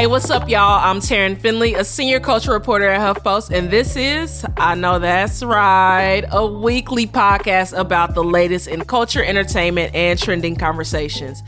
Hey, what's up, y'all? I'm Taryn Finley, a senior culture reporter at HuffPost, and this is I Know That's Right, a weekly podcast about the latest in culture, entertainment, and trending conversations.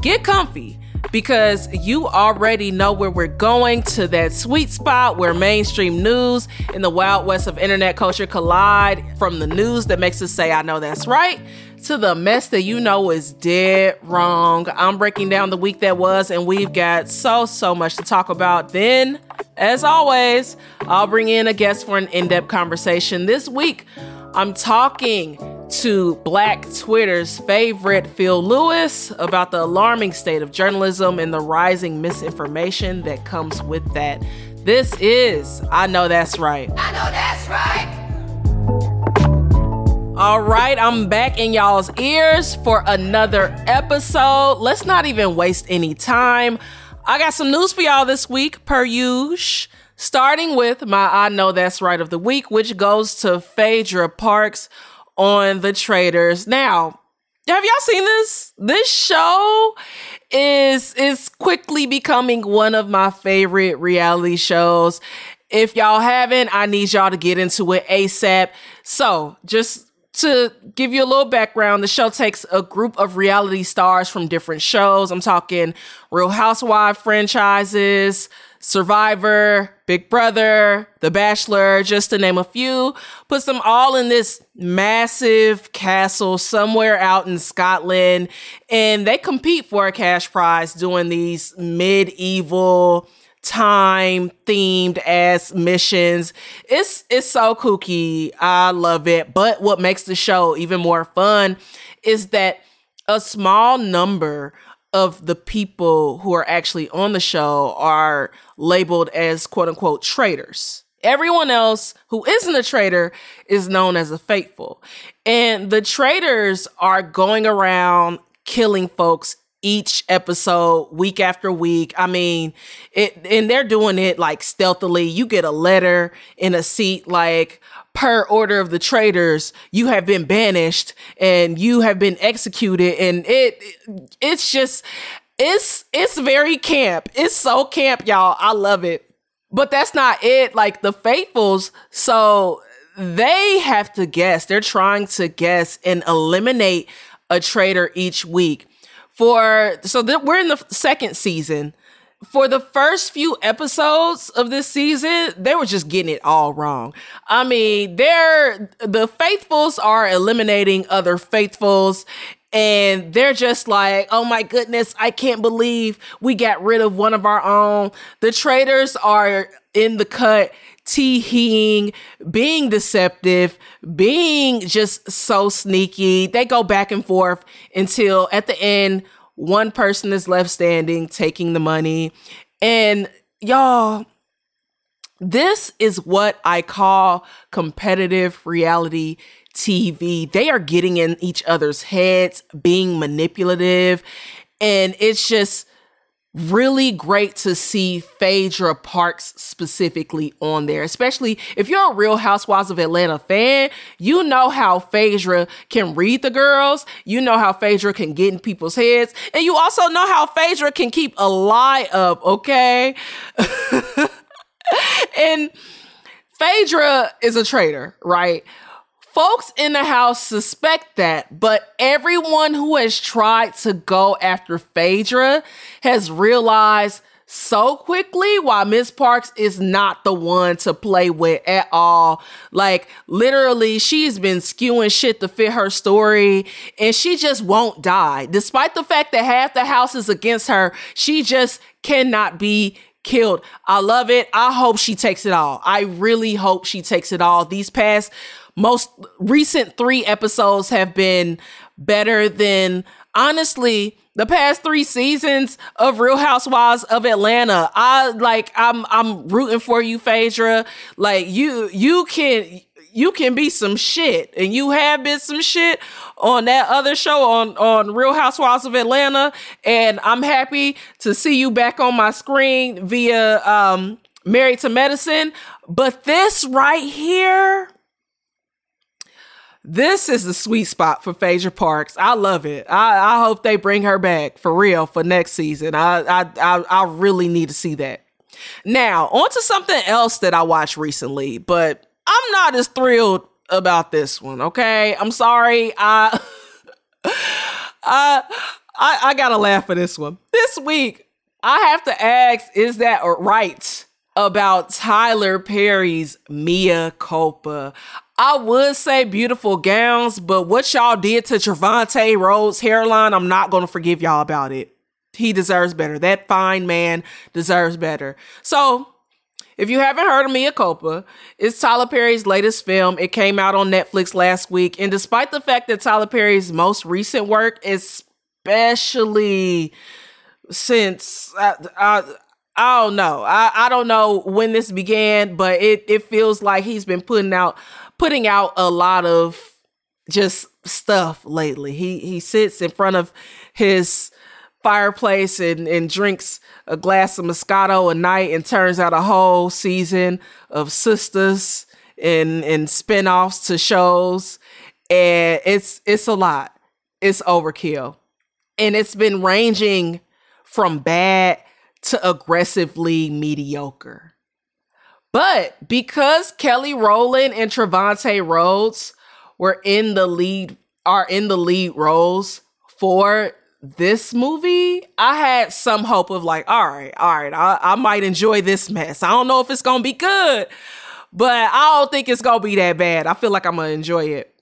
Get comfy because you already know where we're going to that sweet spot where mainstream news and the wild west of internet culture collide from the news that makes us say, I know that's right, to the mess that you know is dead wrong. I'm breaking down the week that was, and we've got so, so much to talk about. Then, as always, I'll bring in a guest for an in depth conversation. This week, I'm talking to Black Twitter's favorite, Phil Lewis, about the alarming state of journalism and the rising misinformation that comes with that. This is I Know That's Right. I know that's right. All right, I'm back in y'all's ears for another episode. Let's not even waste any time. I got some news for y'all this week, per usual. Starting with my I Know That's Right of the week, which goes to Phaedra Parks on the Traitors. Now, have y'all seen this? This show is is quickly becoming one of my favorite reality shows. If y'all haven't, I need y'all to get into it ASAP. So, just to give you a little background, the show takes a group of reality stars from different shows. I'm talking Real Housewife franchises, Survivor, Big Brother, The Bachelor, just to name a few, puts them all in this massive castle somewhere out in Scotland, and they compete for a cash prize doing these medieval time themed ass missions. It's it's so kooky. I love it. But what makes the show even more fun is that a small number of the people who are actually on the show are labeled as quote unquote traitors. Everyone else who isn't a traitor is known as a faithful. And the traitors are going around killing folks each episode week after week. I mean, it and they're doing it like stealthily. You get a letter in a seat like per order of the traitors, you have been banished and you have been executed and it it's just it's it's very camp. It's so camp, y'all. I love it. But that's not it. Like the faithfuls, so they have to guess. They're trying to guess and eliminate a traitor each week for so th- we're in the second season. For the first few episodes of this season, they were just getting it all wrong. I mean, they're the faithfuls are eliminating other faithfuls and they're just like, oh my goodness, I can't believe we got rid of one of our own. The traitors are in the cut, teeing, being deceptive, being just so sneaky. They go back and forth until at the end, one person is left standing, taking the money. And y'all, this is what I call competitive reality TV. They are getting in each other's heads, being manipulative. And it's just really great to see Phaedra Parks specifically on there, especially if you're a real Housewives of Atlanta fan. You know how Phaedra can read the girls, you know how Phaedra can get in people's heads, and you also know how Phaedra can keep a lie up, okay? and Phaedra is a traitor, right? Folks in the house suspect that, but everyone who has tried to go after Phaedra has realized so quickly why Miss Parks is not the one to play with at all. Like literally, she's been skewing shit to fit her story and she just won't die. Despite the fact that half the house is against her, she just cannot be killed. I love it. I hope she takes it all. I really hope she takes it all. These past most recent 3 episodes have been better than honestly the past three seasons of Real Housewives of Atlanta. I like I'm I'm rooting for you, Phaedra. Like you you can you can be some shit and you have been some shit on that other show on on Real Housewives of Atlanta and I'm happy to see you back on my screen via um Married to Medicine but this right here this is the sweet spot for Phaedra Parks. I love it. I, I hope they bring her back for real for next season. I, I I I really need to see that. Now, on to something else that I watched recently, but I'm not as thrilled about this one, okay? I'm sorry. I I I, I gotta laugh for this one. This week, I have to ask, is that right about Tyler Perry's Mea Culpa? I would say beautiful gowns, but what y'all did to Trevante Rhodes' hairline, I'm not going to forgive y'all about it. He deserves better. That fine man deserves better. So, if you haven't heard of Mea Culpa, it's Tyler Perry's latest film. It came out on Netflix last week. And despite the fact that Tyler Perry's most recent work, especially since I, I, I don't know, I, I don't know when this began, but it, it feels like he's been putting out putting out a lot of just stuff lately. He he sits in front of his fireplace and, and drinks a glass of Moscato a night and turns out a whole season of sisters and and spin-offs to shows. And it's it's a lot. It's overkill. And it's been ranging from bad to aggressively mediocre. But because Kelly Rowland and Trevante Rhodes were in the lead, are in the lead roles for this movie, I had some hope of like, all right, all right, I, I might enjoy this mess. I don't know if it's gonna be good, but I don't think it's gonna be that bad. I feel like I'm gonna enjoy it.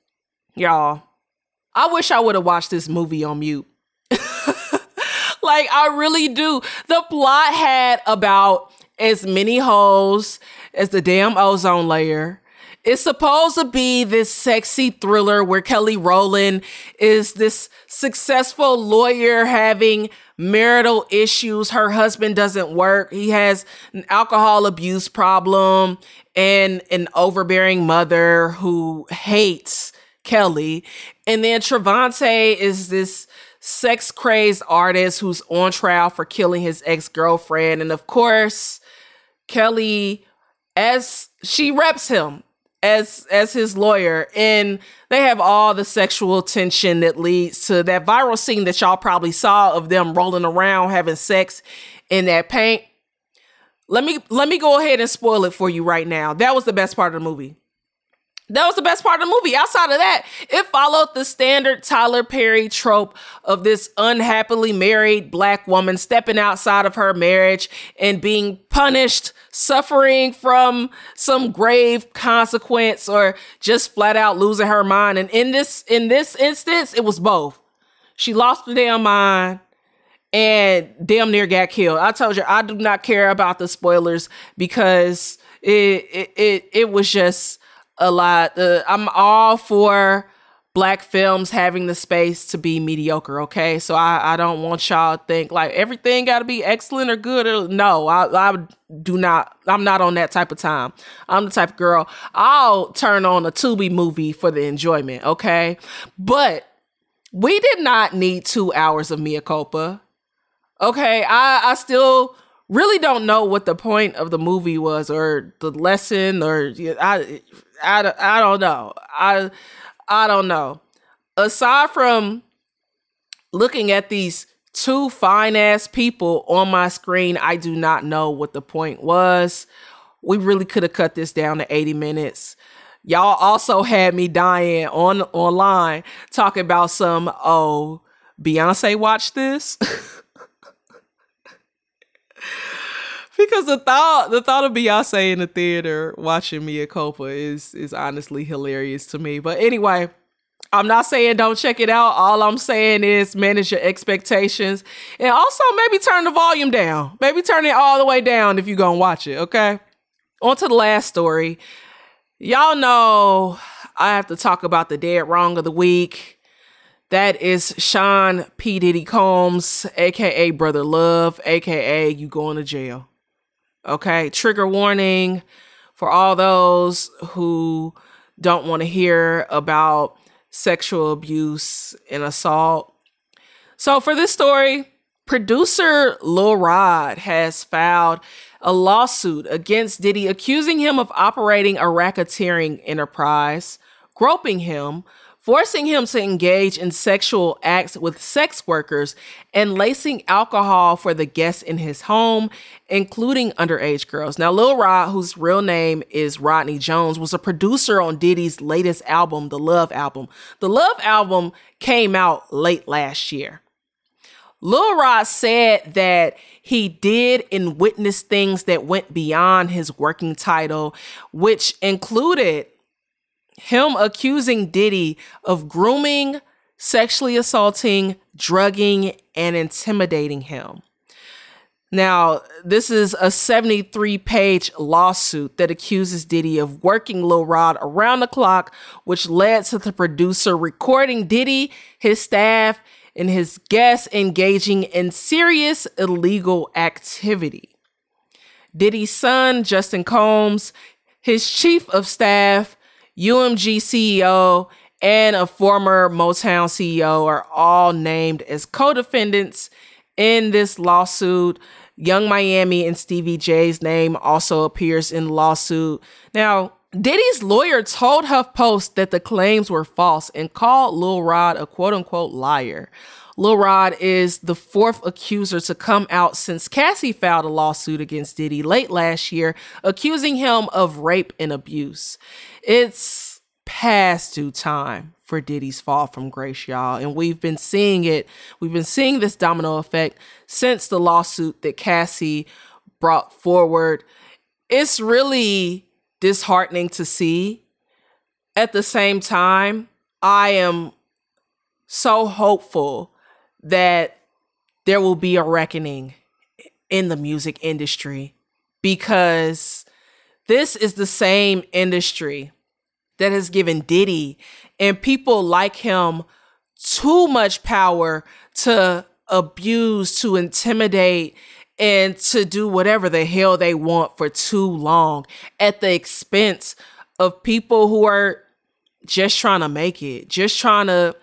Y'all, I wish I would have watched this movie on mute. like, I really do. The plot had about as many holes as the damn ozone layer. It's supposed to be this sexy thriller where Kelly Rowland is this successful lawyer having marital issues. Her husband doesn't work. He has an alcohol abuse problem and an overbearing mother who hates Kelly. And then Trevante is this sex crazed artist who's on trial for killing his ex girlfriend. And of course, Kelly as she reps him as as his lawyer. And they have all the sexual tension that leads to that viral scene that y'all probably saw of them rolling around having sex in that paint. Let me let me go ahead and spoil it for you right now. That was the best part of the movie that was the best part of the movie. Outside of that, it followed the standard Tyler Perry trope of this unhappily married black woman stepping outside of her marriage and being punished, suffering from some grave consequence, or just flat out losing her mind. And in this in this instance, it was both. She lost her damn mind and damn near got killed. I told you I do not care about the spoilers because it it it, it was just a lot. Uh, I'm all for black films having the space to be mediocre. Okay, so I, I don't want y'all to think like everything got to be excellent or good. Or, no, I, I do not. I'm not on that type of time. I'm the type of girl I'll turn on a Tubi movie for the enjoyment. Okay, but we did not need two hours of Mea culpa. Okay, I I still really don't know what the point of the movie was or the lesson or I I, I don't know. I I don't know. Aside from looking at these two fine ass people on my screen, I do not know what the point was. We really could have cut this down to 80 minutes. Y'all also had me dying on online talking about some oh Beyonce watched this. because the thought the thought of Beyonce in the theater watching Mea Culpa is is honestly hilarious to me. But anyway, I'm not saying don't check it out. All I'm saying is manage your expectations and also maybe turn the volume down. Maybe turn it all the way down if you're to watch it, okay? On to the last story. Y'all know I have to talk about the dead wrong of the week. That is Sean P. Diddy Combs, aka Brother Love, aka you going to jail. Okay, trigger warning for all those who don't want to hear about sexual abuse and assault. So, for this story, producer Lil Rod has filed a lawsuit against Diddy accusing him of operating a racketeering enterprise, groping him, forcing him to engage in sexual acts with sex workers, and lacing alcohol for the guests in his home, including underage girls. Now, Lil Rod, whose real name is Rodney Jones, was a producer on Diddy's latest album, the Love album. The Love album came out late last year. Lil Rod said that he did and witnessed things that went beyond his working title, which included him accusing Diddy of grooming, sexually assaulting, drugging, and intimidating him. Now, this is a 73 page lawsuit that accuses Diddy of working Lil Rod around the clock, which led to the producer recording Diddy, his staff, and his guests engaging in serious illegal activity. Diddy's son, Justin Combs, his chief of staff, UMG CEO, and a former Motown CEO are all named as co defendants in this lawsuit. Yung Miami and Stevie J's name also appears in the lawsuit. Now, Diddy's lawyer told HuffPost that the claims were false and called Lil Rod a quote unquote liar. Lil Rod is the fourth accuser to come out since Cassie filed a lawsuit against Diddy late last year, accusing him of rape and abuse. It's past due time for Diddy's fall from grace, y'all. And we've been seeing it. We've been seeing this domino effect since the lawsuit that Cassie brought forward. It's really disheartening to see. At the same time, I am so hopeful that there will be a reckoning in the music industry because this is the same industry that has given Diddy and people like him too much power to abuse, to intimidate, and to do whatever the hell they want for too long at the expense of people who are just trying to make it, just trying to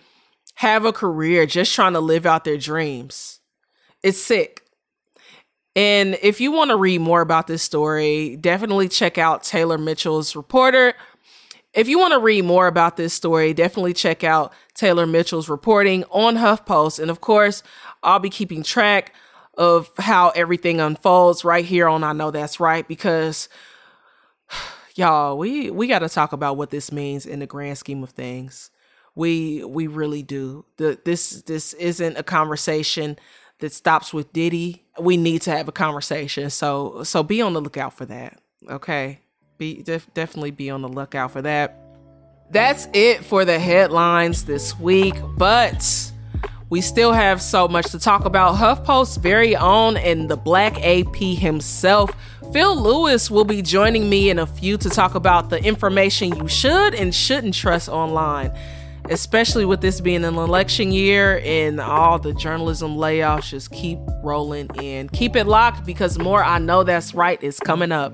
have a career, just trying to live out their dreams. It's sick. And if you want to read more about this story, definitely check out Taylor Mitchell's reporter if you want to read more about this story, definitely check out Taylor Mitchell's reporting on HuffPost. And of course, I'll be keeping track of how everything unfolds right here on I Know That's Right because y'all, we we got to talk about what this means in the grand scheme of things. We we really do. The, this this isn't a conversation that stops with Diddy. We need to have a conversation. So so be on the lookout for that. Okay? Be def- definitely be on the lookout for that. That's it for the headlines this week, but we still have so much to talk about. HuffPost's very own and the Black AP himself, Phil Lewis, will be joining me in a few to talk about the information you should and shouldn't trust online, especially with this being an election year and all the journalism layoffs just keep rolling in. Keep it locked because more I know that's right is coming up.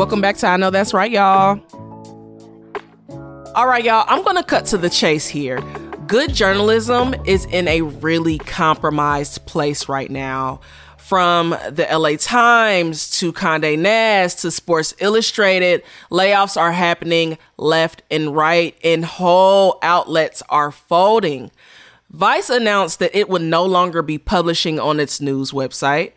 Welcome back to I Know That's Right, y'all. All right, y'all, I'm going to cut to the chase here. Good journalism is in a really compromised place right now. From the LA Times to Conde Nast to Sports Illustrated, layoffs are happening left and right, and whole outlets are folding. Vice announced that it would no longer be publishing on its news website.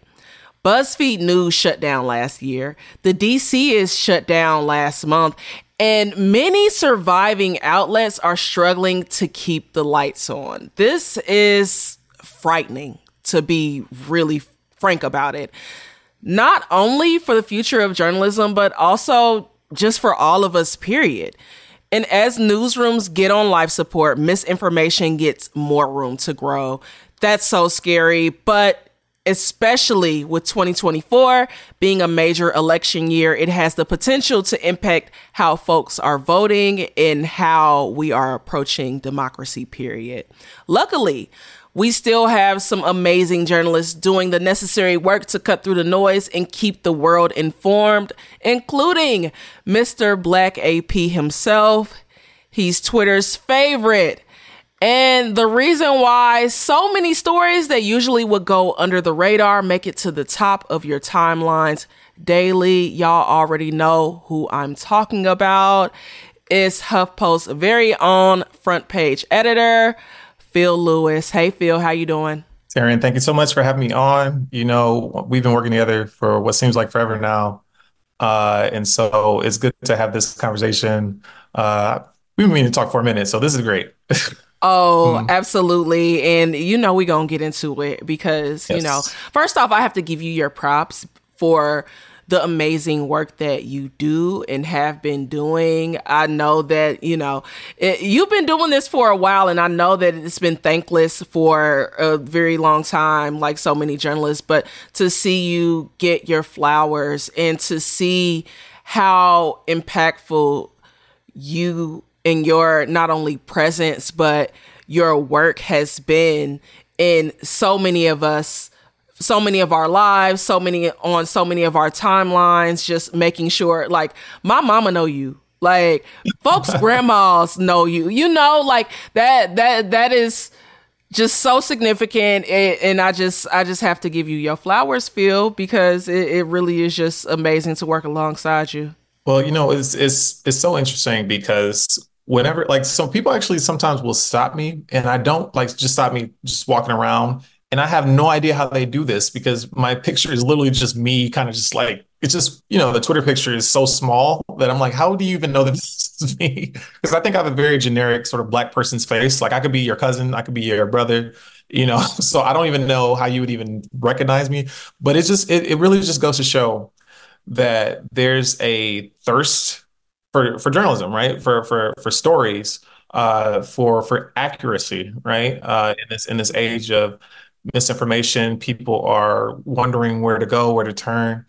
BuzzFeed News shut down last year. The DC is shut down last month. And many surviving outlets are struggling to keep the lights on. This is frightening, to be really frank about it. Not only for the future of journalism, but also just for all of us, period. And as newsrooms get on life support, misinformation gets more room to grow. That's so scary, but especially with 2024 being a major election year, it has the potential to impact how folks are voting and how we are approaching democracy, period. Luckily, we still have some amazing journalists doing the necessary work to cut through the noise and keep the world informed, including Mr. Black AP himself. He's Twitter's favorite. And the reason why so many stories that usually would go under the radar make it to the top of your timelines daily, y'all already know who I'm talking about. It's HuffPost's very own front page editor, Phil Lewis. Hey Phil, how you doing? Taryn, thank you so much for having me on. You know, we've been working together for what seems like forever now. Uh, and so it's good to have this conversation. Uh, we've been meaning to talk for a minute, so this is great. Oh, mm. absolutely. And you know, we're going to get into it because, yes. you know, first off, I have to give you your props for the amazing work that you do and have been doing. I know that, you know, it, you've been doing this for a while, and I know that it's been thankless for a very long time, like so many journalists, but to see you get your flowers and to see how impactful you and your not only presence, but your work has been in so many of us so many of our lives so many on so many of our timelines just making sure like my mama know you. Like folks grandmas know you. You know like that that that is just so significant and i just i just have to give you your flowers phil because it, it really is just amazing to work alongside you. Well you know it's it's it's so interesting because whenever like some people actually sometimes will stop me and I don't like just stop me just walking around and I have no idea how they do this because my picture is literally just me kind of just like it's just you know the Twitter picture is so small that I'm like how do you even know that this is me? Because I think I have a very generic sort of black person's face like I could be your cousin I could be your brother you know so I don't even know how you would even recognize me but it just it, it really just goes to show that there's a thirst for for journalism, right? For for for stories, uh, for for accuracy, right? Uh, in this in this age of misinformation, people are wondering where to go, where to turn.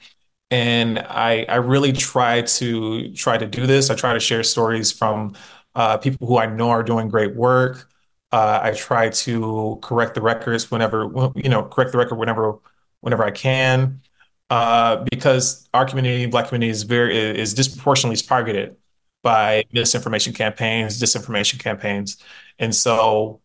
And I I really try to try to do this. I try to share stories from uh, people who I know are doing great work. Uh, I try to correct the records whenever you know correct the record whenever whenever I can uh, because our community, Black community, is very is disproportionately targeted by misinformation campaigns, disinformation campaigns, and so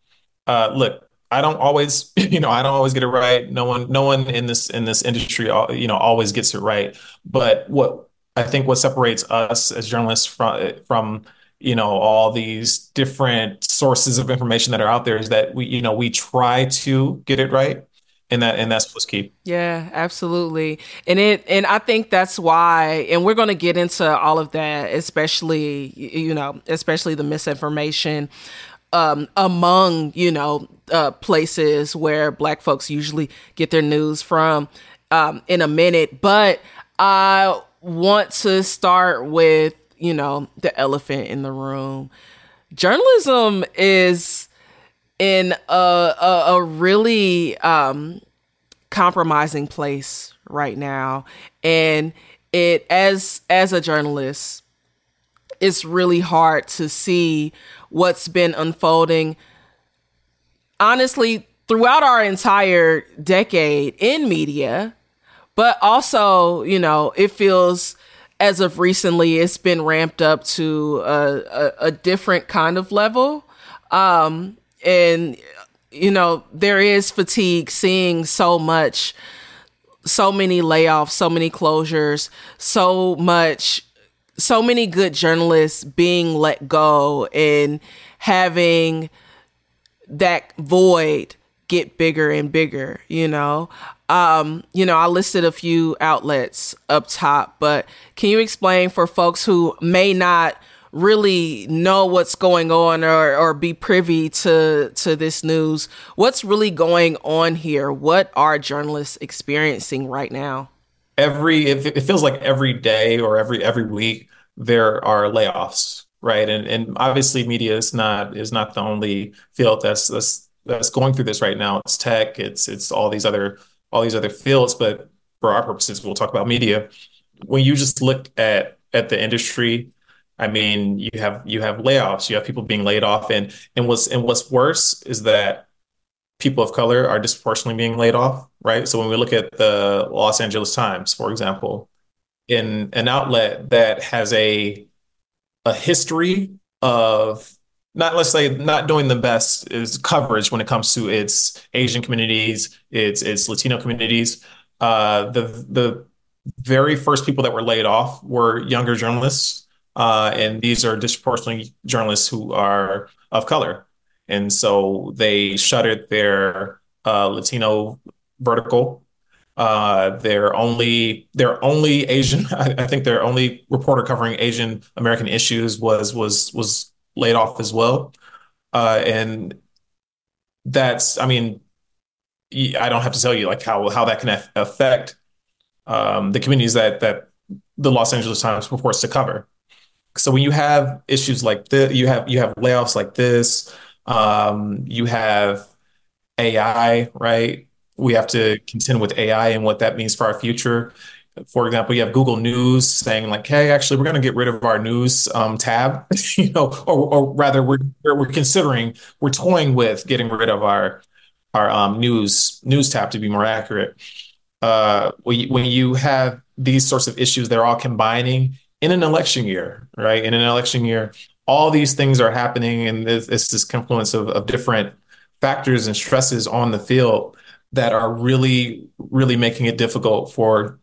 uh, look, I don't always, you know, I don't always get it right. No one, no one in this in this industry, uh, you know, always gets it right. But what I think what separates us as journalists from from you know all these different sources of information that are out there is that we you know we try to get it right and that and that's what's key. Yeah absolutely. And it and i think that's why and we're going to get into all of that especially you know especially the misinformation um, among you know uh, places where black folks usually get their news from um, in a minute. But i want to start with you know the elephant in the room. Journalism is in a, a, a really um, compromising place right now, and it as as a journalist, it's really hard to see what's been unfolding. Honestly, throughout our entire decade in media, but also, you know, it feels as of recently, it's been ramped up to a, a, a different kind of level. Um, and, you know, there is fatigue seeing so much, so many layoffs, so many closures, so much, so many good journalists being let go and having that void get bigger and bigger, you know? Um, you know, I listed a few outlets up top, but can you explain for folks who may not really know what's going on or, or be privy to to this news. What's really going on here? What are journalists experiencing right now? Every it, it feels like every day or every every week there are layoffs right? And and obviously media is not is not the only field that's that's that's going through this right now. It's tech it's it's all these other all these other fields, but for our purposes, we'll talk about media. When you just look at at the industry, I mean, you have you have layoffs, you have people being laid off, and and what's and what's worse is that people of color are disproportionately being laid off, right? So when we look at the Los Angeles Times, for example, in an outlet that has a a history of not let's say not doing the best is coverage when it comes to its Asian communities, its its Latino communities. Uh, the the very first people that were laid off were younger journalists, uh, and these are disproportionately journalists who are of color, and so they shuttered their uh, Latino vertical. Uh, their only their only Asian, I, I think their only reporter covering Asian American issues was was was laid off as well. Uh, and that's, I mean, I don't have to tell you like how how that can affect um, the communities that that the Los Angeles Times purports to cover. So when you have issues like this, you have you have layoffs like this. Um, you have AI, right? We have to contend with AI and what that means for our future for example, you have Google News saying like, "Hey, actually, we're going to get rid of our news um, tab," you know, or, or rather, we're we're considering we're toying with getting rid of our our um, news news tab to be more accurate. Uh, when you, when you have these sorts of issues, they're all combining in an election year, right? In an election year, all these things are happening, and it's, it's this confluence of, of different factors and stresses on the field that are really, really making it difficult for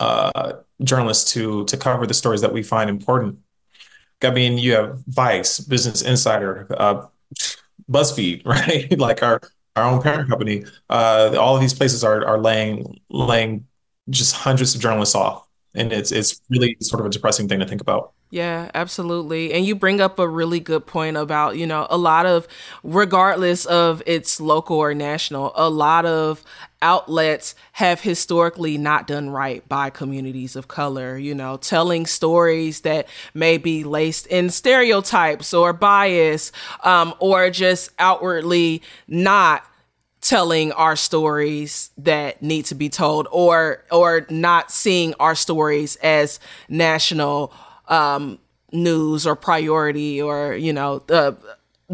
uh, journalists to to cover the stories that we find important. I mean, you have Vice, Business Insider, uh, BuzzFeed, right? like our our own parent company. Uh, all of these places are are laying laying just hundreds of journalists off, and it's it's really sort of a depressing thing to think about. Yeah, absolutely. And you bring up a really good point about, you know, a lot of, regardless of its local or national, a lot of outlets have historically not done right by communities of color, you know, telling stories that may be laced in stereotypes or bias, um, or just outwardly not telling our stories that need to be told or or not seeing our stories as national um, news or priority or you know uh,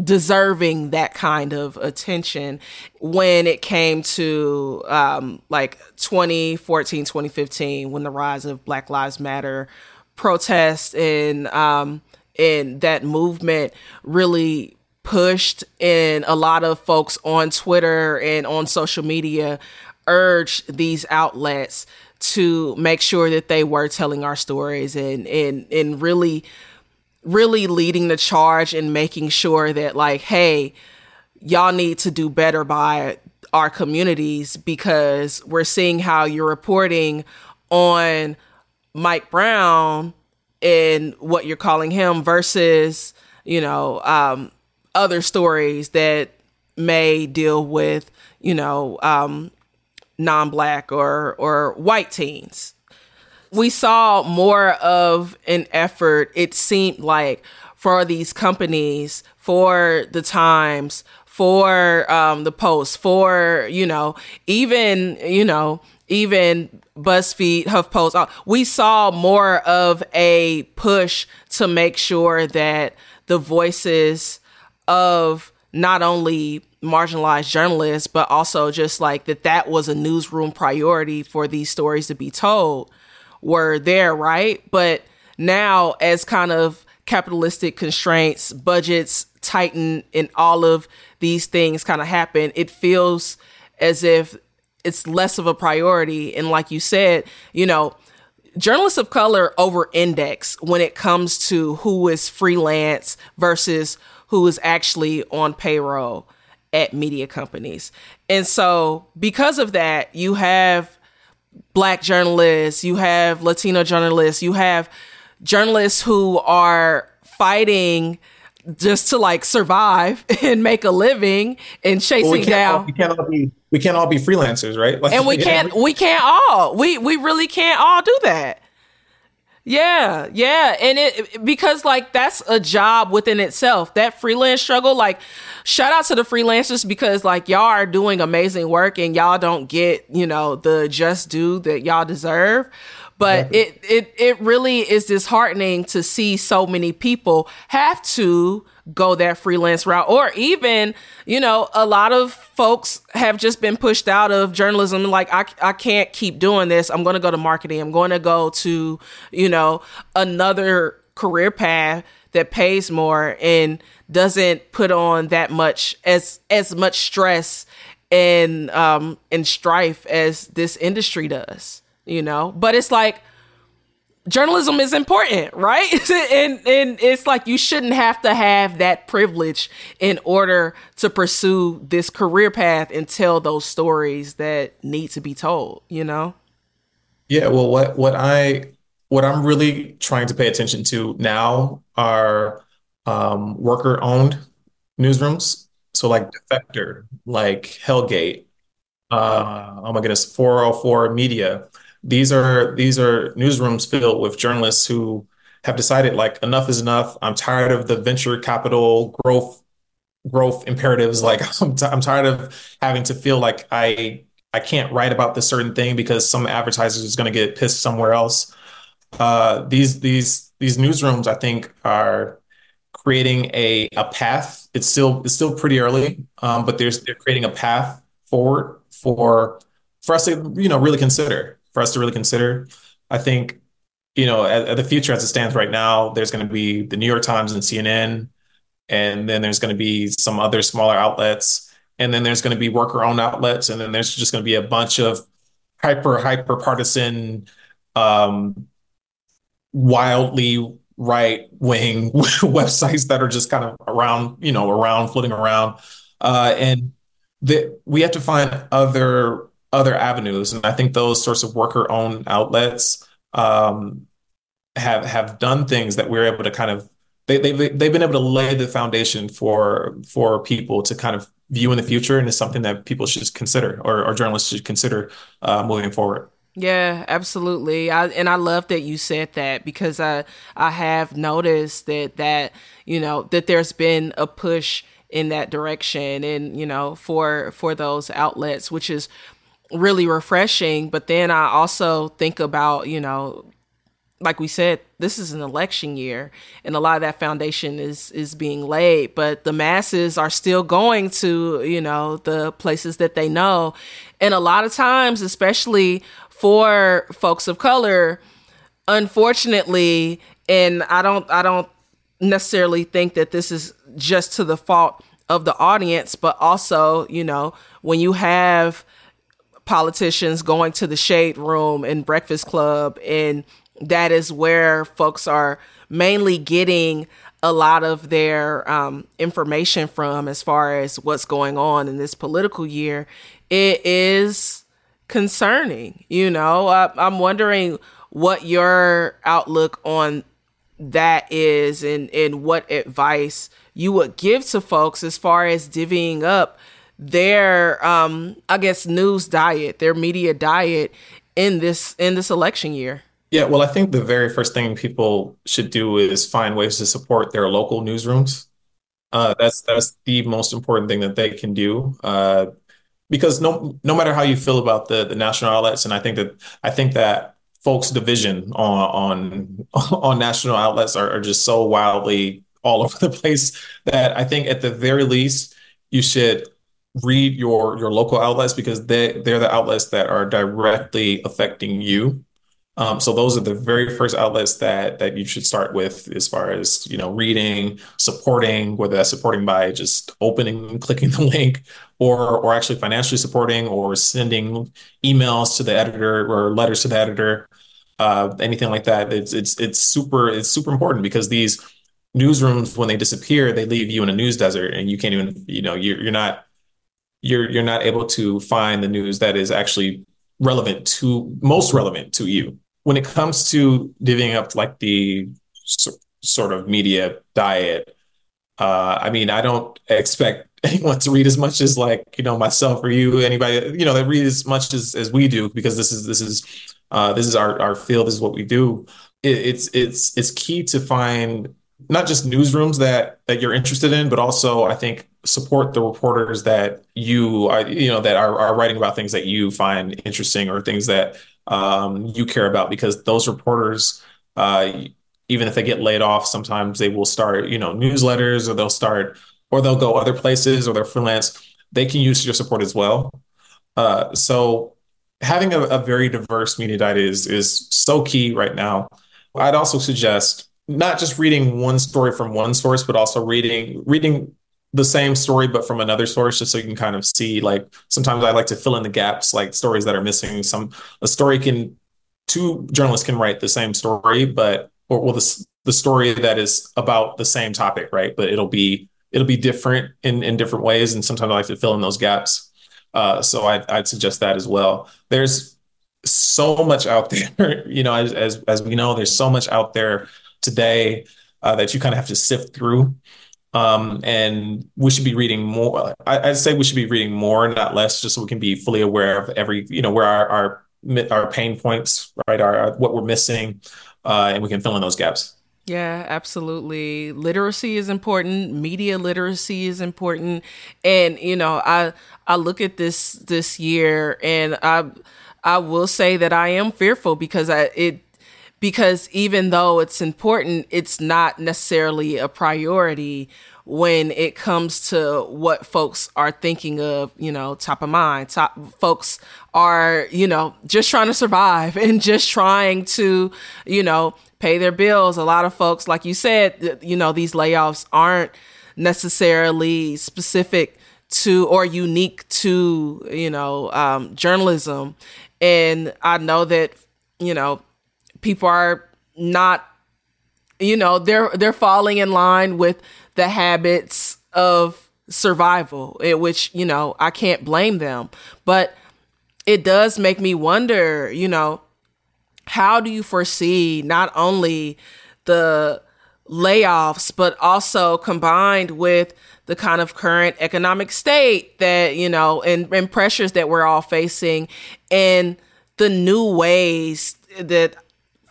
deserving that kind of attention when it came to um, like 2014 2015 when the rise of black lives matter protests and um, and that movement really pushed and a lot of folks on twitter and on social media urged these outlets to make sure that they were telling our stories and and and really really leading the charge and making sure that like hey y'all need to do better by our communities because we're seeing how you're reporting on Mike Brown and what you're calling him versus you know um, other stories that may deal with you know um, non-black or or white teens. We saw more of an effort. It seemed like for these companies, for the Times, for um, the Post, for you know, even you know, even BuzzFeed, HuffPost. Uh, we saw more of a push to make sure that the voices of not only marginalized journalists, but also just like that that was a newsroom priority for these stories to be told were there, right? But now, as kind of capitalistic constraints, budgets tighten, and all of these things kind of happen, it feels as if it's less of a priority. And like you said, you know, journalists of color over index when it comes to who is freelance versus who is actually on payroll at media companies. And so, because of that, you have black journalists, you have Latino journalists, you have journalists who are fighting just to like survive and make a living and chasing well, we down. All, we can't all be we can't all be freelancers, right? Like, and we can't we can't all we we really can't all do that. Yeah, yeah. And it because like that's a job within itself. That freelance struggle, like shout out to the freelancers because like y'all are doing amazing work and y'all don't get, you know, the just due that y'all deserve. But it it it really is disheartening to see so many people have to go that freelance route or even you know a lot of folks have just been pushed out of journalism. Like i, I can't keep doing this. I'm going to go to marketing. I'm going to go to you know another career path that pays more and doesn't put on that much as as much stress and um and strife as this industry does you know? But it's like journalism is important, right? and and it's like you shouldn't have to have that privilege in order to pursue this career path and tell those stories that need to be told, you know? Yeah, well what what I what I'm really trying to pay attention to now are um, worker owned newsrooms. So like Defector, like Hell Gate, uh, oh my goodness, 404 Media these are these are newsrooms filled with journalists who have decided like enough is enough. I'm tired of the venture capital growth growth imperatives. Like I'm, t- I'm tired of having to feel like I I can't write about this certain thing because some advertisers is going to get pissed somewhere else. Uh, these these these newsrooms, I think, are creating a a path. It's still it's still pretty early, um, but there's they're creating a path forward for for us to you know really consider for us to really consider. I think, you know, at, at the future as it stands right now, there's going to be the New York Times and CNN, and then there's going to be some other smaller outlets, and then there's going to be worker-owned outlets, and then there's just going to be a bunch of hyper hyper partisan, um, wildly right wing websites that are just kind of around, you know, around floating around, uh, and that we have to find other other avenues. And I think those sorts of worker owned outlets um, have have done things that we're able to kind of they, they've they've been able to lay the foundation for for people to kind of view in the future, and it's something that people should consider or, or journalists should consider uh, moving forward. Yeah, absolutely. I, and I love that you said that because I I have noticed that that you know that there's been a push in that direction and you know for for those outlets which is really refreshing. But then I also think about, you know, like we said, this is an election year, and a lot of that foundation is is being laid. But the masses are still going to, you know, the places that they know, and a lot of times, especially for folks of color, unfortunately, and I don't, I don't necessarily think that this is just to the fault of the audience, but also, you know, when you have politicians going to the shade room and Breakfast Club, and that is where folks are mainly getting a lot of their um, information from as far as what's going on in this political year. It is concerning. You know, I, I'm wondering what your outlook on that is and, and what advice you would give to folks as far as divvying up their um I guess news diet, their media diet in this in this election year. Yeah, well, I think the very first thing people should do is find ways to support their local newsrooms. Uh, that's that's the most important thing that they can do. Uh, because no no matter how you feel about the the national outlets, and I think that I think that folks' division on on on national outlets are, are just so wildly all over the place that I think at the very least you should read your your local outlets because they they're the outlets that are directly affecting you. Um, so those are the very first outlets that that you should start with as far as you know reading, supporting, whether that's supporting by just opening and clicking the link, or or actually financially supporting, or sending emails to the editor or letters to the editor, uh, anything like that. It's it's it's super it's super important because these newsrooms when they disappear, they leave you in a news desert, and you can't even you know you're you're not you're you're not able to find the news that is actually relevant to most relevant to you when it comes to divvying up like the so, sort of media diet, uh, I mean, I don't expect anyone to read as much as like you know myself or you, anybody you know that read as much as as we do because this is this is uh, this is our our field. This is what we do. It, it's it's it's key to find not just newsrooms that that you're interested in, but also I think support the reporters that you are, you know that are, are writing about things that you find interesting or things that um, you care about because those reporters, uh, even if they get laid off, sometimes they will start, you know, newsletters or they'll start, or they'll go other places or they're freelance. They can use your support as well. Uh, so having a, a, very diverse media diet is is so key right now. I'd also suggest not just reading one story from one source, but also reading reading the same story but from another source just so you can kind of see like sometimes i like to fill in the gaps like stories that are missing. Some a story can two journalists can write the same story but or well the, the story that is about the same topic right? But it'll be it'll be different in in different ways and sometimes i like to fill in those gaps. Uh, so I'd, I'd suggest that as well. There's so much out there you know as, as as we know there's so much out there today uh, that you kind of have to sift through um, and we should be reading more. I, would say we should be reading more, not less, just so we can be fully aware of every, you know, where our our, our pain points, right, our, what we're missing, uh, and we can fill in those gaps. Yeah, absolutely. Literacy is important. Media literacy is important, and you know, I I look at this this year, and I I will say that I am fearful because I it because even though it's important, it's not necessarily a priority when it comes to what folks are thinking of, you know, top of mind. Top folks are, you know, just trying to survive and just trying to, you know, pay their bills. A lot of folks, like you said, you know, these layoffs aren't necessarily specific to or unique to, you know, um, journalism. And I know that, you know, people are not you know they're they're falling in line with the habits of survival eh, which you know I can't blame them. But it does make me wonder you know how do you foresee not only the layoffs but also combined with the kind of current economic state that you know and, and pressures that we're all facing and the new ways that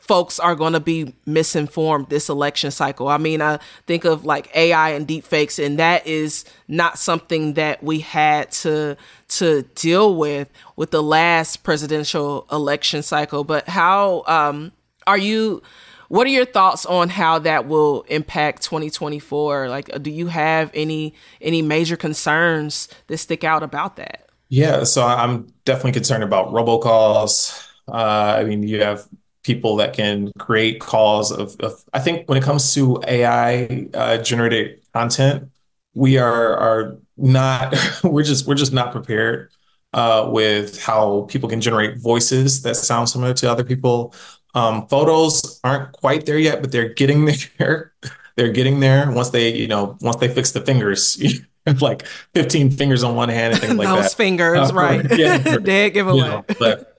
folks are going to be misinformed this election cycle. I mean, I think of like AI and deepfakes, and that is not something that we had to to deal with with the last presidential election cycle. But how um, are you? What are your thoughts on how that will impact 2024? Like, do you have any any major concerns that stick out about that? Yeah, so I'm definitely concerned about robocalls. Uh, I mean, you have people that can create calls of, of I think when it comes to AI uh, generated content, we are are not we're just we're just not prepared. uh, with how people can generate voices that sound similar to other people. Um, photos aren't quite there yet, but they're getting there. they're getting there once they, you know, once they fix the fingers. like 15 fingers on one hand and things like Those that. Those fingers, uh, right? Yeah, dead giveaway. You know, but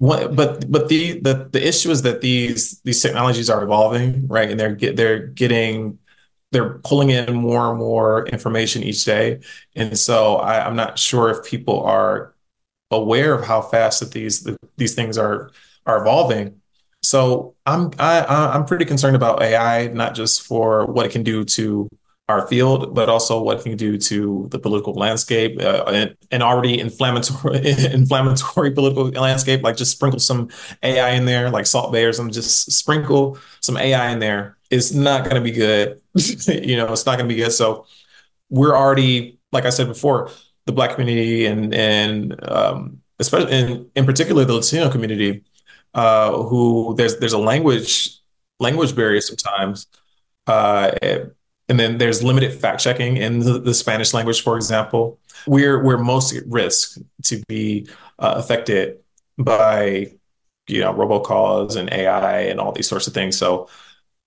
what, but but the, the the issue is that these these technologies are evolving, right? And they're get they're getting they're pulling in more and more information each day, and so I, I'm not sure if people are aware of how fast that these these things are are evolving. So I'm I, I'm pretty concerned about AI, not just for what it can do to our field, but also what it can do to the political landscape, uh, an, already inflammatory inflammatory political landscape. Like just sprinkle some AI in there, like Salt Bae or some. Just sprinkle some AI in there. It's not going to be good. you know, it's not going to be good. So we're already, like I said before, the Black community and and um, especially in in particular the Latino community, uh, who there's there's a language language barrier sometimes. Uh, and then there's limited fact checking in the, the, Spanish language, for example. We're we're most at risk to be uh, affected by you know robocalls and AI and all these sorts of things. So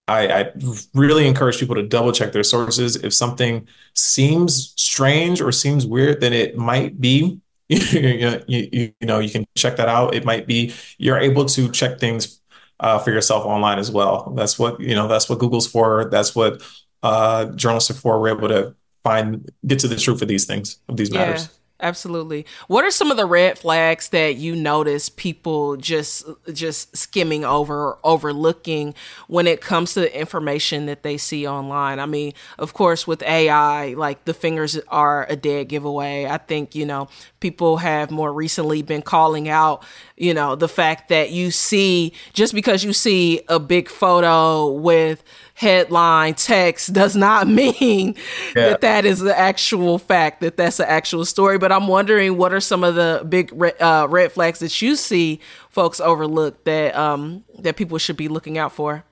I, I really encourage people to double check their sources. If something seems strange or seems weird, then it might be you, you, you know you can check that out. It might be you're able to check things uh, for yourself online as well. That's what you know. That's what Google's for. That's what uh, journalists before were able to find get to the truth of these things of these matters. Yeah absolutely. What are some of the red flags that you notice people just just skimming over, or overlooking when it comes to the information that they see online? I mean, of course, with AI, like the fingers are a dead giveaway. I think you know people have more recently been calling out, you know, the fact that you see just because you see a big photo with headline text does not mean yeah. that that is the actual fact that that's the actual story. But i'm wondering what are some of the big red, uh, red flags that you see folks overlook that um, that people should be looking out for?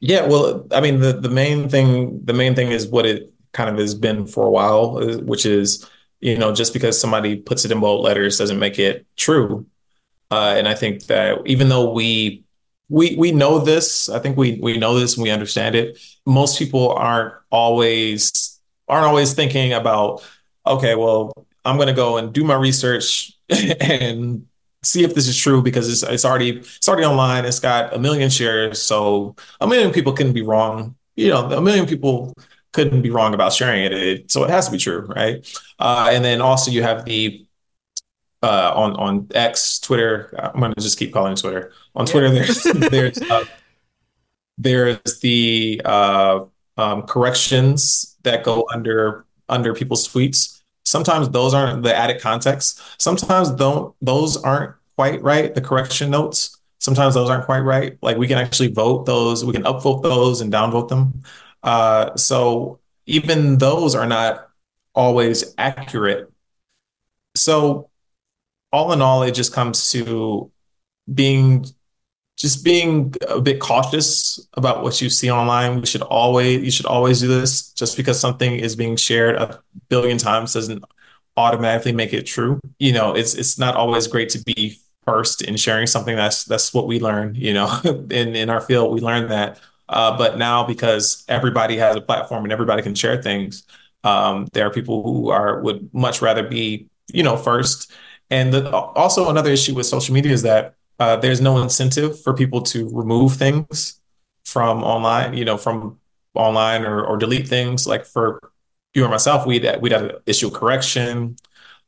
Yeah well i mean the, the main thing the main thing is what it kind of has been for a while which is you know just because somebody puts it in bold letters doesn't make it true. Uh, and i think that even though we we we know this. I think we we know this and we understand it. Most people aren't always aren't always thinking about, okay, well, I'm going to go and do my research and see if this is true because it's it's already it's already online. It's got a million shares, so a million people couldn't be wrong. You know, a million people couldn't be wrong about sharing it, it so it has to be true, right? Uh, and then also you have the uh, on on X, Twitter. I'm going to just keep calling it Twitter. On Twitter, yeah. there's there's uh, there's the uh, um, corrections that go under under people's tweets. Sometimes those aren't the added context. Sometimes don't those aren't quite right. The correction notes. Sometimes those aren't quite right. Like we can actually vote those. We can upvote those and downvote them. Uh, so even those are not always accurate. So all in all, it just comes to being just being a bit cautious about what you see online. We should always you should always do this. Just because something is being shared a billion times doesn't automatically make it true. You know, it's it's not always great to be first in sharing something. That's that's what we learn. You know, in in our field, we learn that. Uh, but now because everybody has a platform and everybody can share things, um, there are people who are would much rather be you know first and the, also another issue with social media is that uh, there's no incentive for people to remove things from online, you know, from online or, or delete things. Like for you or myself, we'd we'd have to issue correction,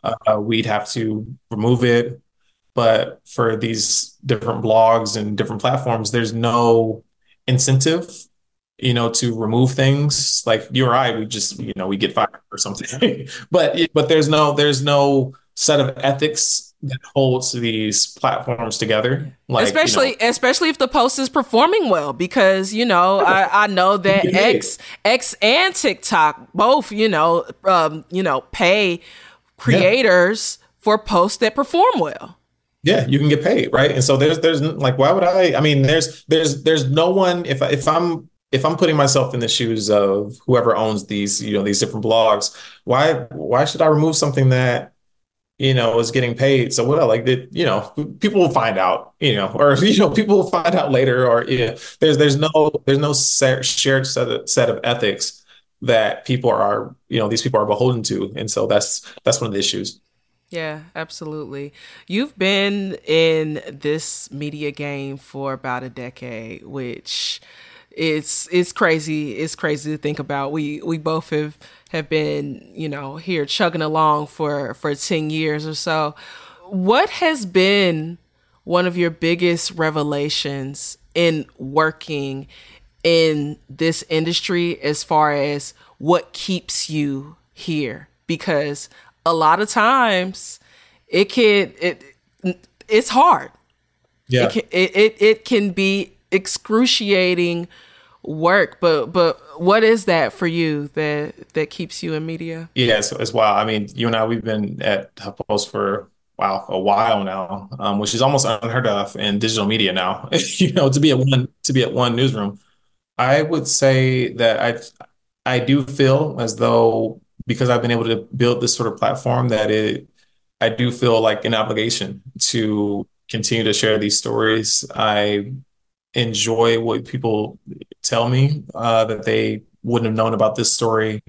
uh, we'd have to remove it. But for these different blogs and different platforms, there's no incentive, you know, to remove things. Like you or I, we just you know we get fired or something. but but there's no there's no set of ethics that holds these platforms together. Like, especially, you know, especially if the post is performing well, because you know, I, I know that X, X and TikTok both, you know, um, you know, pay creators yeah. for posts that perform well. Yeah, you can get paid, right? And so there's there's like, why would I? I mean, there's there's there's no one if if I'm if I'm putting myself in the shoes of whoever owns these, you know, these different blogs, why why should I remove something that you know, is getting paid. So what, like, that, you know, people will find out, you know, or you know, people will find out later, or you know, there's there's no there's no shared set of, set of ethics that people are, you know, these people are beholden to, and so that's that's one of the issues. Yeah, absolutely. You've been in this media game for about a decade, which it's it's crazy. It's crazy to think about. We we both have have been, you know, here chugging along for for 10 years or so. What has been one of your biggest revelations in working in this industry as far as what keeps you here? Because a lot of times it can it it's hard. Yeah. It can, it, it, it can be excruciating work but but what is that for you that that keeps you in media? Yeah as, as well i mean you and i we've been at huffpost for wow a while now um, which is almost unheard of in digital media now you know to be at one to be at one newsroom. I would say that i i do feel as though because I've been able to build this sort of platform that it, I do feel like an obligation to continue to share these stories. I enjoy what people tell me uh, that they wouldn't have known about this story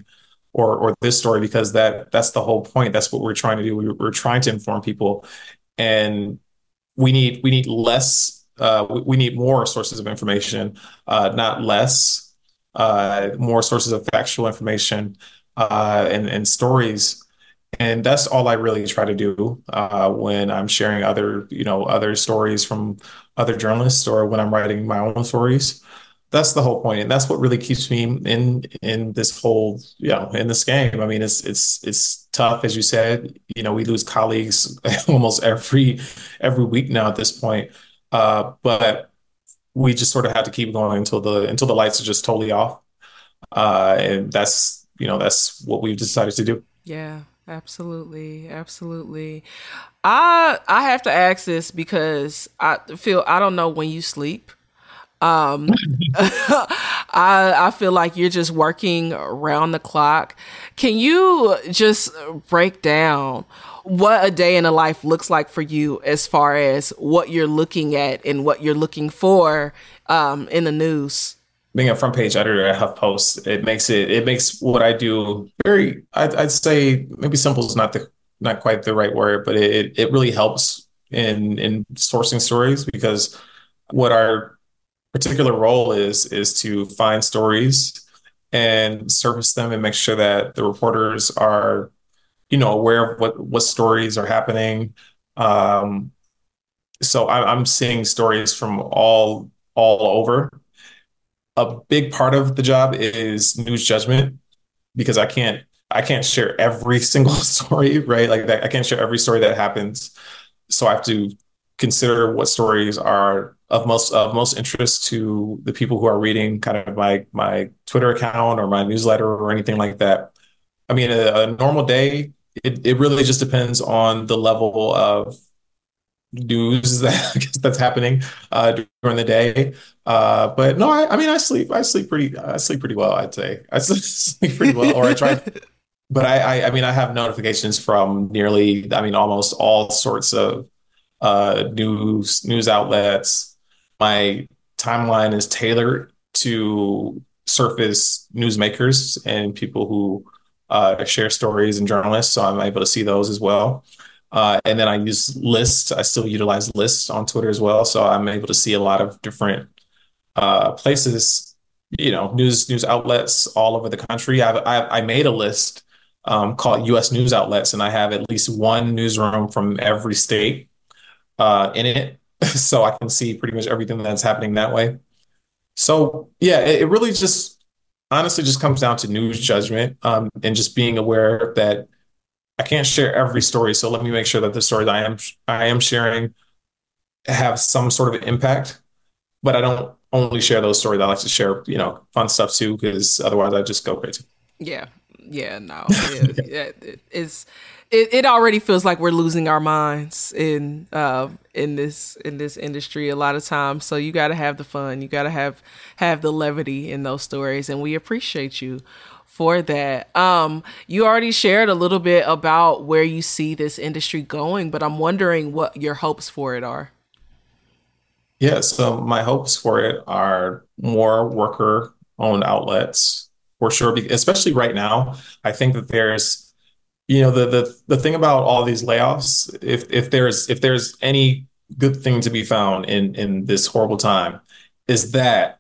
or or this story because that that's the whole point. That's what we're trying to do. We, we're trying to inform people, and we need we need less. Uh, we, we, need more sources of information, uh, not less. Uh, more sources of factual information uh, and, and stories. And that's all I really try to do uh, when I'm sharing other, you know, other stories from other journalists or when I'm writing my own stories. That's the whole point, and that's what really keeps me in in this whole, you know, in this game. I mean, it's it's it's tough, as you said. You know, we lose colleagues almost every every week now at this point, uh, but we just sort of have to keep going until the until the lights are just totally off, uh, and that's you know that's what we've decided to do yeah absolutely absolutely. I i have to ask this because i feel i don't know when you sleep. Um i i feel like you're just working around the clock. Can you just break down what a day in a life looks like for you as far as what you're looking at and what you're looking for um, in the news being a front page editor at HuffPost, it makes it it makes what I do very. I'd, I'd say maybe simple is not the not quite the right word, but it it really helps in in sourcing stories because what our particular role is is to find stories and surface them and make sure that the reporters are you know aware of what what stories are happening um, so I, i'm seeing stories from all all over a big part of the job is news judgment because I can't I can't share every single story, right? Like that, I can't share every story that happens. So I have to consider what stories are of most of most interest to the people who are reading kind of my my Twitter account or my newsletter or anything like that. I mean, a, a normal day, it, it really just depends on the level of news that I guess that's happening uh, during the day. Uh, but no, I, I, mean, I sleep. I sleep pretty. I sleep pretty well. I'd say I sleep pretty well, or I try. but I, I, I mean, I have notifications from nearly. I mean, almost all sorts of uh, news news outlets. My timeline is tailored to surface newsmakers and people who uh, share stories and journalists, so I'm able to see those as well. Uh, and then I use lists. I still utilize lists on Twitter as well. So I'm able to see a lot of different uh, places, you know, news news outlets all over the country. I've, I've I made a list um, called U.S. News Outlets, and I have at least one newsroom from every state uh, in it, so I can see pretty much everything that's happening that way. So yeah, it, it really just honestly just comes down to news judgment um, and just being aware that I can't share every story, so let me make sure that the stories I am I am sharing have some sort of impact. But I don't only share those stories. I like to share, you know, fun stuff too, because otherwise I just go crazy. Yeah, yeah, no, yeah, yeah, it's it, it already feels like we're losing our minds in uh, in this in this industry a lot of times. So you got to have the fun, you got to have have the levity in those stories, and we appreciate you for that. Um, you already shared a little bit about where you see this industry going, but I'm wondering what your hopes for it are. Yeah, so my hopes for it are more worker owned outlets for sure, especially right now. I think that there's, you know, the the the thing about all these layoffs, if if there's if there's any good thing to be found in in this horrible time, is that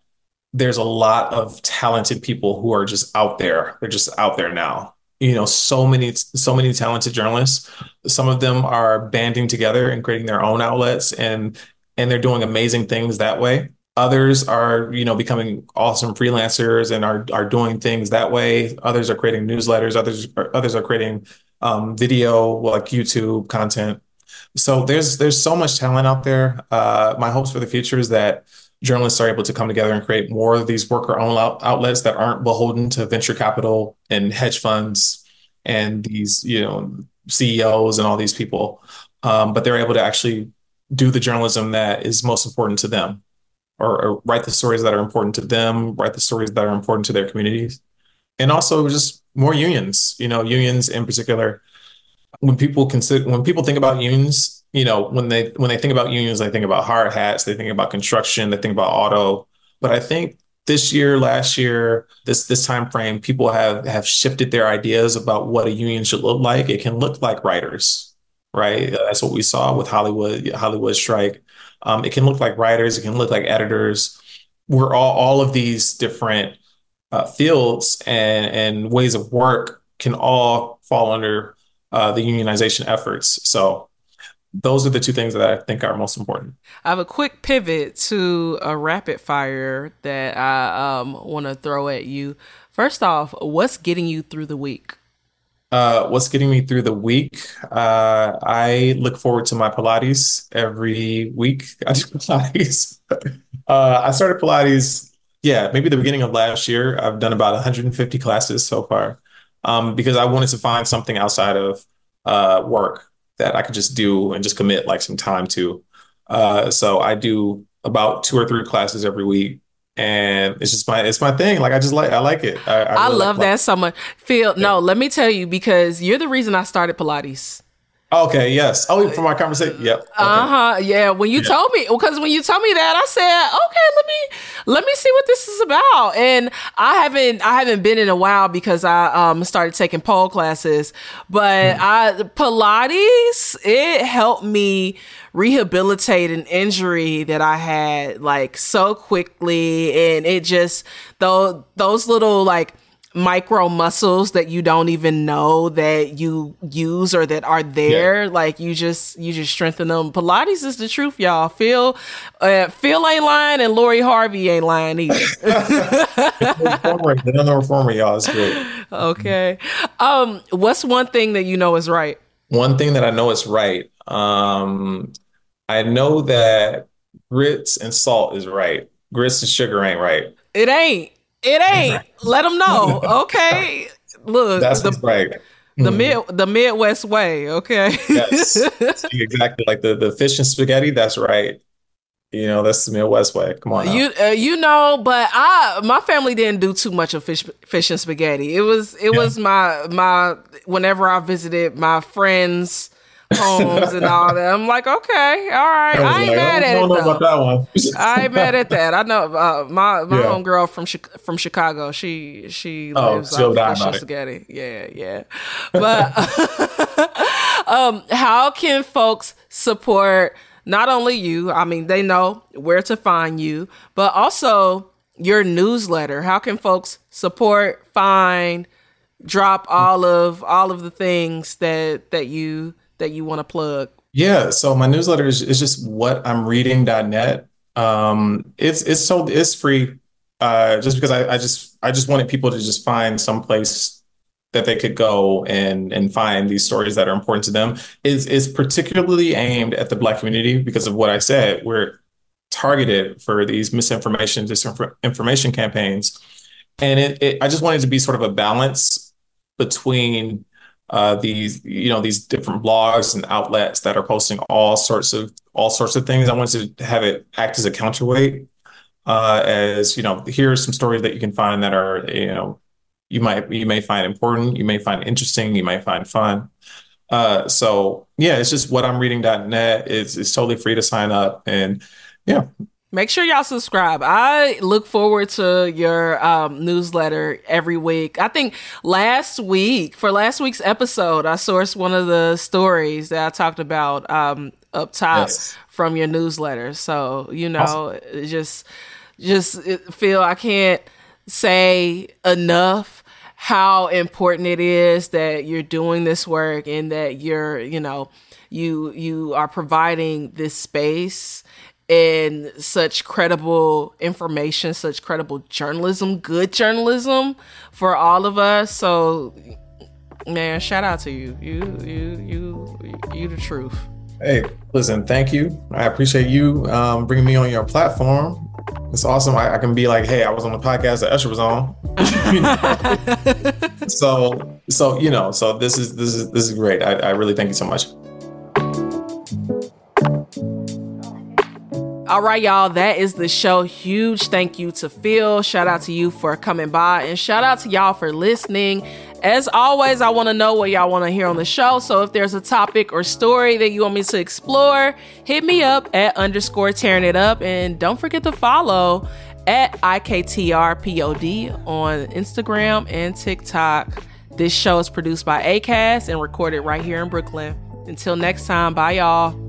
there's a lot of talented people who are just out there. They're just out there now. You know, so many, so many talented journalists. Some of them are banding together and creating their own outlets, and and they're doing amazing things that way. Others are, you know, becoming awesome freelancers and are are doing things that way. Others are creating newsletters. Others are, others are creating um, video like YouTube content. So there's there's so much talent out there. Uh, my hopes for the future is that journalists are able to come together and create more of these worker-owned out- outlets that aren't beholden to venture capital and hedge funds and these, you know, CEOs and all these people. Um, but they're able to actually do the journalism that is most important to them, or, or write the stories that are important to them, write the stories that are important to their communities, and also just more unions. You know, unions in particular. When people consider when people think about unions, you know, when they when they think about unions, they think about hard hats, they think about construction, they think about auto. But I think this year, last year, this this time frame, people have have shifted their ideas about what a union should look like. It can look like writers, right? That's what we saw with Hollywood Hollywood strike. Um, it can look like writers. It can look like editors. We're all all of these different uh, fields and and ways of work can all fall under uh, the unionization efforts. So those are the two things that I think are most important. I have a quick pivot to a rapid fire that I um, want to throw at you. First off, what's getting you through the week? Uh, what's getting me through the week? Uh, I look forward to my Pilates every week. I do Pilates. uh, I started Pilates, yeah, maybe the beginning of last year. I've done about 150 classes so far um, because I wanted to find something outside of uh, work that I could just do and just commit like some time to. Uh, so I do about two or three classes every week. And it's just my it's my thing. Like I just like I like it. I, I, I really love like that so much. Phil, yeah. no, let me tell you because you're the reason I started Pilates. Okay. Yes. Oh, from our conversation. Yep. Okay. Uh huh. Yeah. When you told me, because when you told me that, I said, okay, let me let me see what this is about. And I haven't I haven't been in a while because I um started taking pole classes, but mm. I Pilates it helped me rehabilitate an injury that I had like so quickly, and it just though those little like micro muscles that you don't even know that you use or that are there. Yeah. like you just you just strengthen them. Pilates is the truth y'all. Phil uh, phil ain't lying and lori harvey ain't lying either. The reformer y'all. Is great. Okay. Um what's one thing that you know is right? One thing that i know is right um i know that grits and salt is right. Grits and sugar ain't right. It ain't it ain't. Let them know. Okay. Look, that's the, right. The mid the Midwest way. Okay. yes. Exactly. Like the the fish and spaghetti. That's right. You know, that's the Midwest way. Come on. Now. You uh, you know, but I my family didn't do too much of fish fish and spaghetti. It was it yeah. was my my whenever I visited my friends homes and all that. I'm like, okay, all right. I, I ain't like, mad at it. Know about that one. I ain't mad at that. I know uh, my my yeah. homegirl from from Chicago. She she oh, lives on fish spaghetti. Yeah, yeah. But um, how can folks support not only you? I mean, they know where to find you, but also your newsletter. How can folks support, find, drop all of all of the things that that you that you want to plug? Yeah, so my newsletter is, is just what I'm reading.net. Um, it's it's so it's free. Uh, just because I, I just I just wanted people to just find some place that they could go and and find these stories that are important to them. Is is particularly aimed at the Black community because of what I said. We're targeted for these misinformation, disinformation campaigns, and it, it I just wanted to be sort of a balance between uh, these you know these different blogs and outlets that are posting all sorts of all sorts of things. I wanted to have it act as a counterweight. Uh, as you know, here's some stories that you can find that are you know you might you may find important, you may find interesting, you might find fun. Uh, so yeah, it's just what I'm reading.net. It's it's totally free to sign up and yeah. Make sure y'all subscribe. I look forward to your um, newsletter every week. I think last week, for last week's episode, I sourced one of the stories that I talked about um, up top yes. from your newsletter. So, you know, awesome. just just feel I can't say enough how important it is that you're doing this work and that you're, you know, you you are providing this space and such credible information, such credible journalism, good journalism for all of us. So, man, shout out to you. You, you, you, you, the truth. Hey, listen, thank you. I appreciate you um, bringing me on your platform. It's awesome. I, I, can be like, hey, I was on the podcast that Usher was on. so, so you know, so this is this is this is great. I, I really thank you so much. All right, y'all, that is the show. Huge thank you to Phil. Shout out to you for coming by, and shout out to y'all for listening. As always, I want to know what y'all want to hear on the show. So if there's a topic or story that you want me to explore, hit me up at underscore Taryn it up. And don't forget to follow at IKTRPOD on Instagram and TikTok. This show is produced by ACAST and recorded right here in Brooklyn. Until next time, bye y'all.